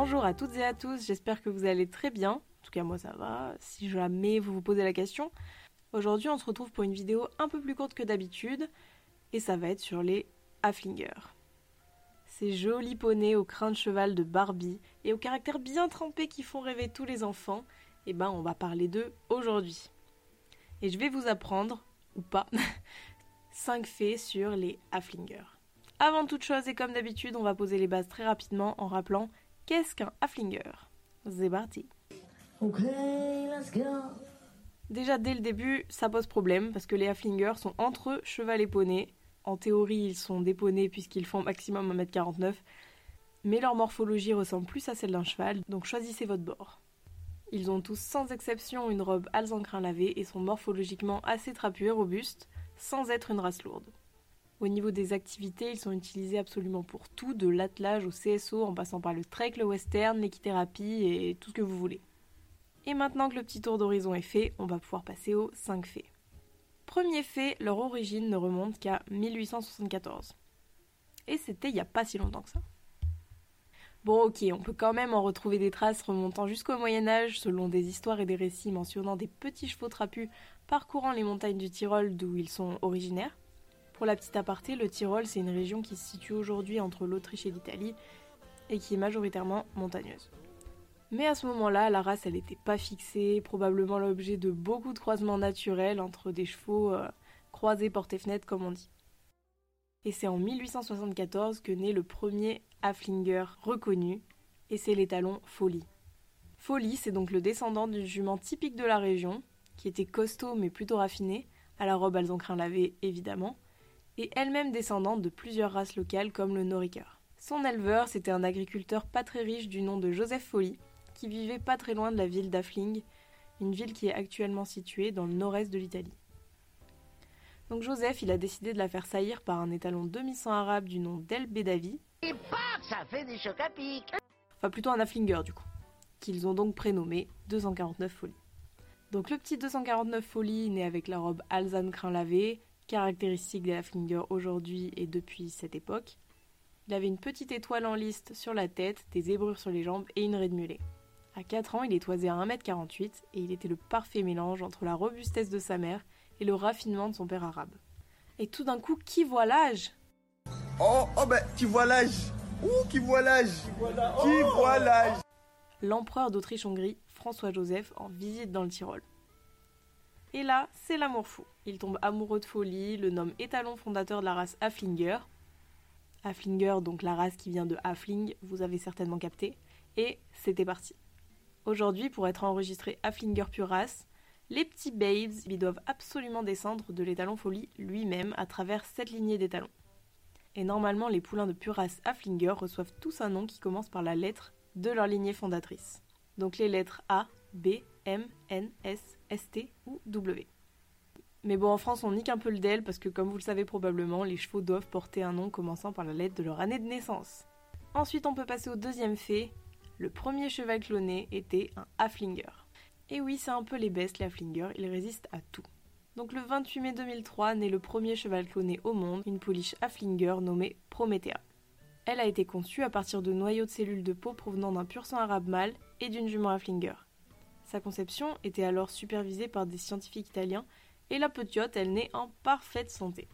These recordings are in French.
Bonjour à toutes et à tous, j'espère que vous allez très bien. En tout cas, moi ça va. Si jamais vous vous posez la question, aujourd'hui on se retrouve pour une vidéo un peu plus courte que d'habitude et ça va être sur les Haflingers. Ces jolis poneys au crin de cheval de Barbie et au caractère bien trempé qui font rêver tous les enfants, et eh ben on va parler d'eux aujourd'hui. Et je vais vous apprendre, ou pas, 5 faits sur les Haflingers. Avant toute chose, et comme d'habitude, on va poser les bases très rapidement en rappelant qu'est-ce qu'un Haflinger. C'est parti. Déjà dès le début, ça pose problème parce que les Haflingers sont entre eux cheval et poney. En théorie, ils sont des poneys puisqu'ils font maximum 1m49, mais leur morphologie ressemble plus à celle d'un cheval, donc choisissez votre bord. Ils ont tous sans exception une robe alzancrin lavé et sont morphologiquement assez trapus et robustes, sans être une race lourde. Au niveau des activités, ils sont utilisés absolument pour tout, de l'attelage au CSO en passant par le trek, le western, l'équithérapie et tout ce que vous voulez. Et maintenant que le petit tour d'horizon est fait, on va pouvoir passer aux 5 faits. Premier fait, leur origine ne remonte qu'à 1874. Et c'était il n'y a pas si longtemps que ça. Bon ok, on peut quand même en retrouver des traces remontant jusqu'au Moyen Âge selon des histoires et des récits mentionnant des petits chevaux trapus parcourant les montagnes du Tyrol d'où ils sont originaires. Pour la petite aparté, le Tyrol, c'est une région qui se situe aujourd'hui entre l'Autriche et l'Italie et qui est majoritairement montagneuse. Mais à ce moment-là, la race, elle n'était pas fixée, probablement l'objet de beaucoup de croisements naturels entre des chevaux euh, croisés porte-fenêtre, comme on dit. Et c'est en 1874 que naît le premier Haflinger reconnu, et c'est l'étalon Folly. Folly, c'est donc le descendant d'une jument typique de la région, qui était costaud mais plutôt raffiné, à la robe alzancrin lavé évidemment, et elle-même descendante de plusieurs races locales comme le Noriker. Son éleveur, c'était un agriculteur pas très riche du nom de Joseph Folly, qui vivait pas très loin de la ville d'Affling, une ville qui est actuellement située dans le nord-est de l'Italie. Donc Joseph, il a décidé de la faire saillir par un étalon demi-sang arabe du nom d'El Bedavi. Et paf, ça fait des chocs à pic Enfin plutôt un Afflinger du coup, qu'ils ont donc prénommé 249 Folie. Donc le petit 249 Folie né avec la robe alzane crin lavé, caractéristique des Haflinger aujourd'hui et depuis cette époque. Il avait une petite étoile en liste sur la tête, des zébrures sur les jambes et une raie de mulet. À 4 ans, il est toisé à 1m48 et il était le parfait mélange entre la robustesse de sa mère et le raffinement de son père arabe. Et tout d'un coup, qui voit l'âge? Oh, oh ben, qui voit l'âge? Ouh, qui voit l'âge? Qui voit l'âge? L'empereur d'Autriche-Hongrie, François-Joseph, en visite dans le Tyrol. Et là, c'est l'amour fou. Il tombe amoureux de folie, le nomme étalon fondateur de la race Haflinger. Haflinger, donc la race qui vient de Hafling, vous avez certainement capté. Et c'était parti. Aujourd'hui, pour être enregistré Haflinger pure les petits babes ils doivent absolument descendre de l'étalon folie lui-même à travers cette lignée d'étalons. Et normalement, les poulains de pure race Haflinger reçoivent tous un nom qui commence par la lettre de leur lignée fondatrice. Donc les lettres A, B, M, N, S, ST ou W. Mais bon, en France, on nique un peu le DEL parce que, comme vous le savez probablement, les chevaux doivent porter un nom commençant par la lettre de leur année de naissance. Ensuite, on peut passer au deuxième fait. Le premier cheval cloné était un Haflinger. Et oui, c'est un peu les bestes, les Haflinger, ils résistent à tout. Donc le 28 mai 2003 naît le premier cheval cloné au monde, une pouliche Haflinger nommée Promethea. Elle a été conçue à partir de noyaux de cellules de peau provenant d'un pur sang arabe mâle et d'une jument Haflinger. Sa conception était alors supervisée par des scientifiques italiens et la petite, elle naît en parfaite santé.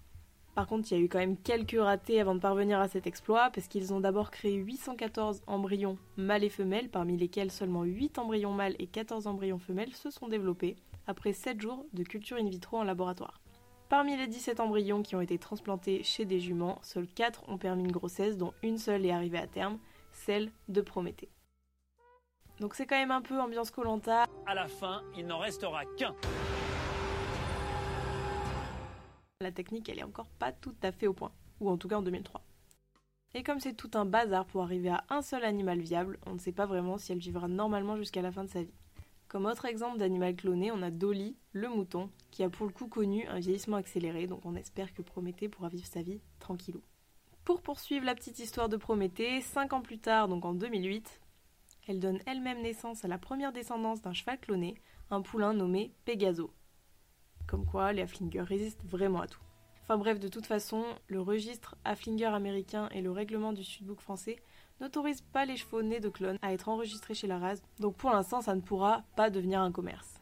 Par contre, il y a eu quand même quelques ratés avant de parvenir à cet exploit, parce qu'ils ont d'abord créé 814 embryons mâles et femelles, parmi lesquels seulement 8 embryons mâles et 14 embryons femelles se sont développés, après 7 jours de culture in vitro en laboratoire. Parmi les 17 embryons qui ont été transplantés chez des juments, seuls 4 ont permis une grossesse, dont une seule est arrivée à terme, celle de Prométhée. Donc c'est quand même un peu ambiance Colanta. À la fin, il n'en restera qu'un. La technique, elle est encore pas tout à fait au point, ou en tout cas en 2003. Et comme c'est tout un bazar pour arriver à un seul animal viable, on ne sait pas vraiment si elle vivra normalement jusqu'à la fin de sa vie. Comme autre exemple d'animal cloné, on a Dolly, le mouton, qui a pour le coup connu un vieillissement accéléré, donc on espère que Prométhée pourra vivre sa vie tranquillou. Pour poursuivre la petite histoire de Prométhée, 5 ans plus tard, donc en 2008, elle donne elle-même naissance à la première descendance d'un cheval cloné, un poulain nommé Pegaso. Comme quoi, les Haflinger résistent vraiment à tout. Enfin bref, de toute façon, le registre Haflinger américain et le règlement du Sudbook français n'autorise pas les chevaux nés de clones à être enregistrés chez la race, donc pour l'instant ça ne pourra pas devenir un commerce.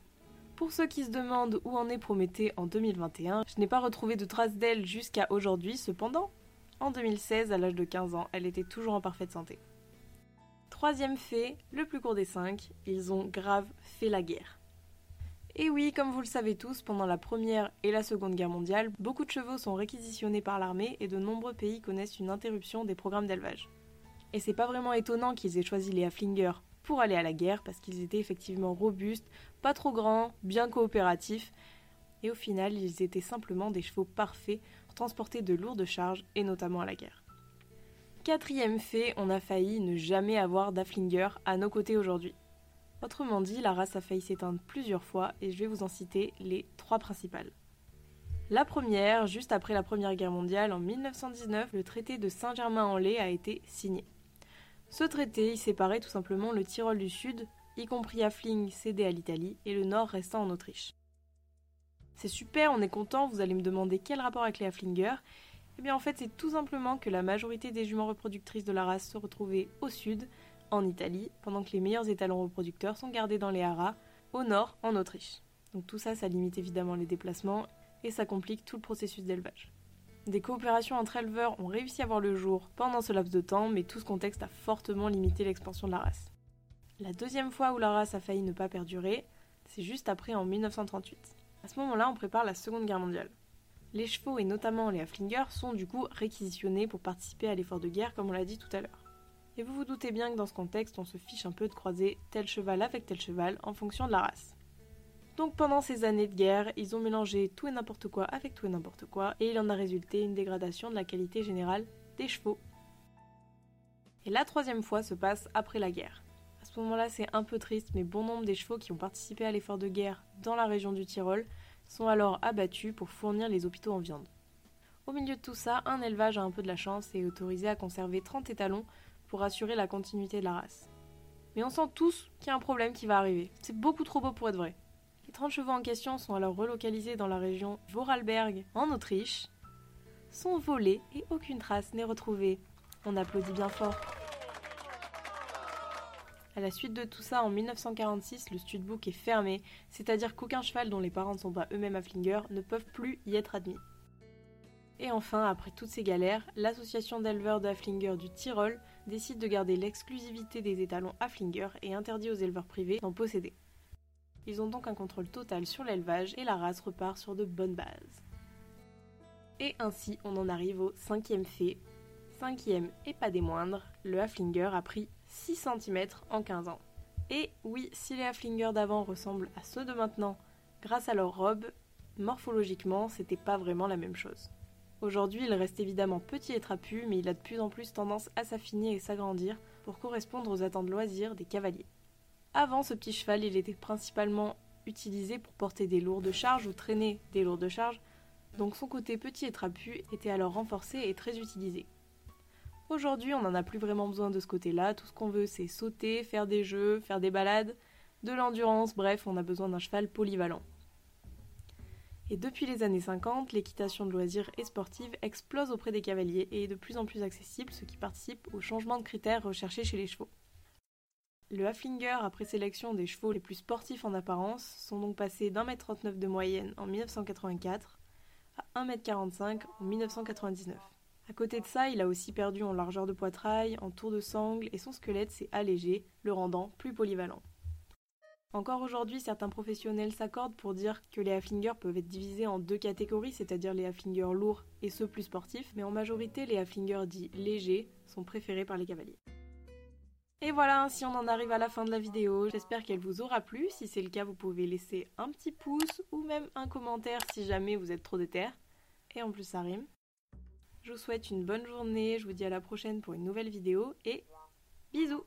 Pour ceux qui se demandent où en est Prométhée en 2021, je n'ai pas retrouvé de traces d'elle jusqu'à aujourd'hui, cependant, en 2016, à l'âge de 15 ans, elle était toujours en parfaite santé. Troisième fait, le plus court des cinq, ils ont grave fait la guerre. Et oui, comme vous le savez tous, pendant la Première et la Seconde Guerre mondiale, beaucoup de chevaux sont réquisitionnés par l'armée et de nombreux pays connaissent une interruption des programmes d'élevage. Et c'est pas vraiment étonnant qu'ils aient choisi les Haflinger pour aller à la guerre parce qu'ils étaient effectivement robustes, pas trop grands, bien coopératifs, et au final ils étaient simplement des chevaux parfaits pour transporter de lourdes charges et notamment à la guerre. Quatrième fait, on a failli ne jamais avoir d'Afflinger à nos côtés aujourd'hui. Autrement dit, la race a failli s'éteindre plusieurs fois et je vais vous en citer les trois principales. La première, juste après la Première Guerre mondiale, en 1919, le traité de Saint-Germain-en-Laye a été signé. Ce traité y séparait tout simplement le Tyrol du Sud, y compris Affling cédé à l'Italie, et le Nord restant en Autriche. C'est super, on est content, vous allez me demander quel rapport avec les Afflinger Eh bien en fait c'est tout simplement que la majorité des juments reproductrices de la race se retrouvaient au sud, en Italie, pendant que les meilleurs étalons reproducteurs sont gardés dans les haras, au nord, en Autriche. Donc tout ça, ça limite évidemment les déplacements et ça complique tout le processus d'élevage. Des coopérations entre éleveurs ont réussi à voir le jour pendant ce laps de temps, mais tout ce contexte a fortement limité l'expansion de la race. La deuxième fois où la race a failli ne pas perdurer, c'est juste après en 1938. À ce moment-là, on prépare la Seconde Guerre mondiale. Les chevaux et notamment les Haflinger sont du coup réquisitionnés pour participer à l'effort de guerre comme on l'a dit tout à l'heure. Et vous vous doutez bien que dans ce contexte, on se fiche un peu de croiser tel cheval avec tel cheval en fonction de la race. Donc pendant ces années de guerre, ils ont mélangé tout et n'importe quoi avec tout et n'importe quoi, et il en a résulté une dégradation de la qualité générale des chevaux. Et la troisième fois se passe après la guerre. À ce moment-là, c'est un peu triste, mais bon nombre des chevaux qui ont participé à l'effort de guerre dans la région du Tyrol sont alors abattus pour fournir les hôpitaux en viande. Au milieu de tout ça, un élevage a un peu de la chance et est autorisé à conserver 30 étalons pour assurer la continuité de la race. Mais on sent tous qu'il y a un problème qui va arriver. C'est beaucoup trop beau pour être vrai. Les 30 chevaux en question sont alors relocalisés dans la région Vorarlberg, en Autriche, sont volés et aucune trace n'est retrouvée. On applaudit bien fort. À la suite de tout ça, en 1946, le studbook est fermé, c'est-à-dire qu'aucun cheval dont les parents ne sont pas eux-mêmes Afflinger ne peuvent plus y être admis. Et enfin, après toutes ces galères, l'association d'éleveurs de Haflinger du Tyrol décide de garder l'exclusivité des étalons Haflinger et interdit aux éleveurs privés d'en posséder. Ils ont donc un contrôle total sur l'élevage et la race repart sur de bonnes bases. Et ainsi, on en arrive au cinquième fait. Cinquième et pas des moindres, le Haflinger a pris 6 cm en 15 ans. Et oui, si les Haflinger d'avant ressemblent à ceux de maintenant grâce à leur robe, morphologiquement, c'était pas vraiment la même chose. Aujourd'hui, il reste évidemment petit et trapu, mais il a de plus en plus tendance à s'affiner et s'agrandir pour correspondre aux attentes loisirs des cavaliers. Avant ce petit cheval, il était principalement utilisé pour porter des lourdes charges ou traîner des lourdes charges, donc son côté petit et trapu était alors renforcé et très utilisé. Aujourd'hui, on n'en a plus vraiment besoin de ce côté-là, tout ce qu'on veut c'est sauter, faire des jeux, faire des balades, de l'endurance, bref, on a besoin d'un cheval polyvalent. Et depuis les années 50, l'équitation de loisirs et sportive explose auprès des cavaliers et est de plus en plus accessible, ce qui participe au changement de critères recherchés chez les chevaux. Le Haflinger, après sélection des chevaux les plus sportifs en apparence, sont donc passés d'un mètre 39 de moyenne en 1984 à 1m45 en 1999. À côté de ça, il a aussi perdu en largeur de poitrail, en tour de sangle et son squelette s'est allégé, le rendant plus polyvalent. Encore aujourd'hui, certains professionnels s'accordent pour dire que les Haflinger peuvent être divisés en deux catégories, c'est-à-dire les Haflinger lourds et ceux plus sportifs, mais en majorité, les Haflinger dits légers sont préférés par les cavaliers. Et voilà, ainsi on en arrive à la fin de la vidéo. J'espère qu'elle vous aura plu. Si c'est le cas, vous pouvez laisser un petit pouce ou même un commentaire si jamais vous êtes trop déter. Et en plus, ça rime. Je vous souhaite une bonne journée, je vous dis à la prochaine pour une nouvelle vidéo et bisous.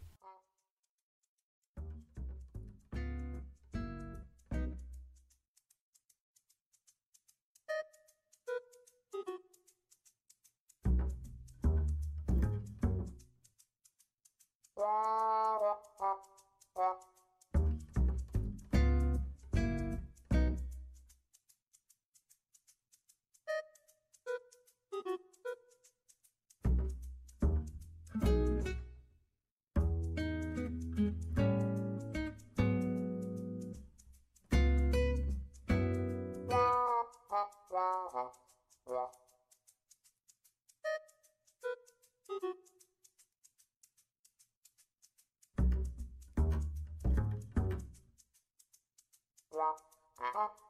Uh-huh.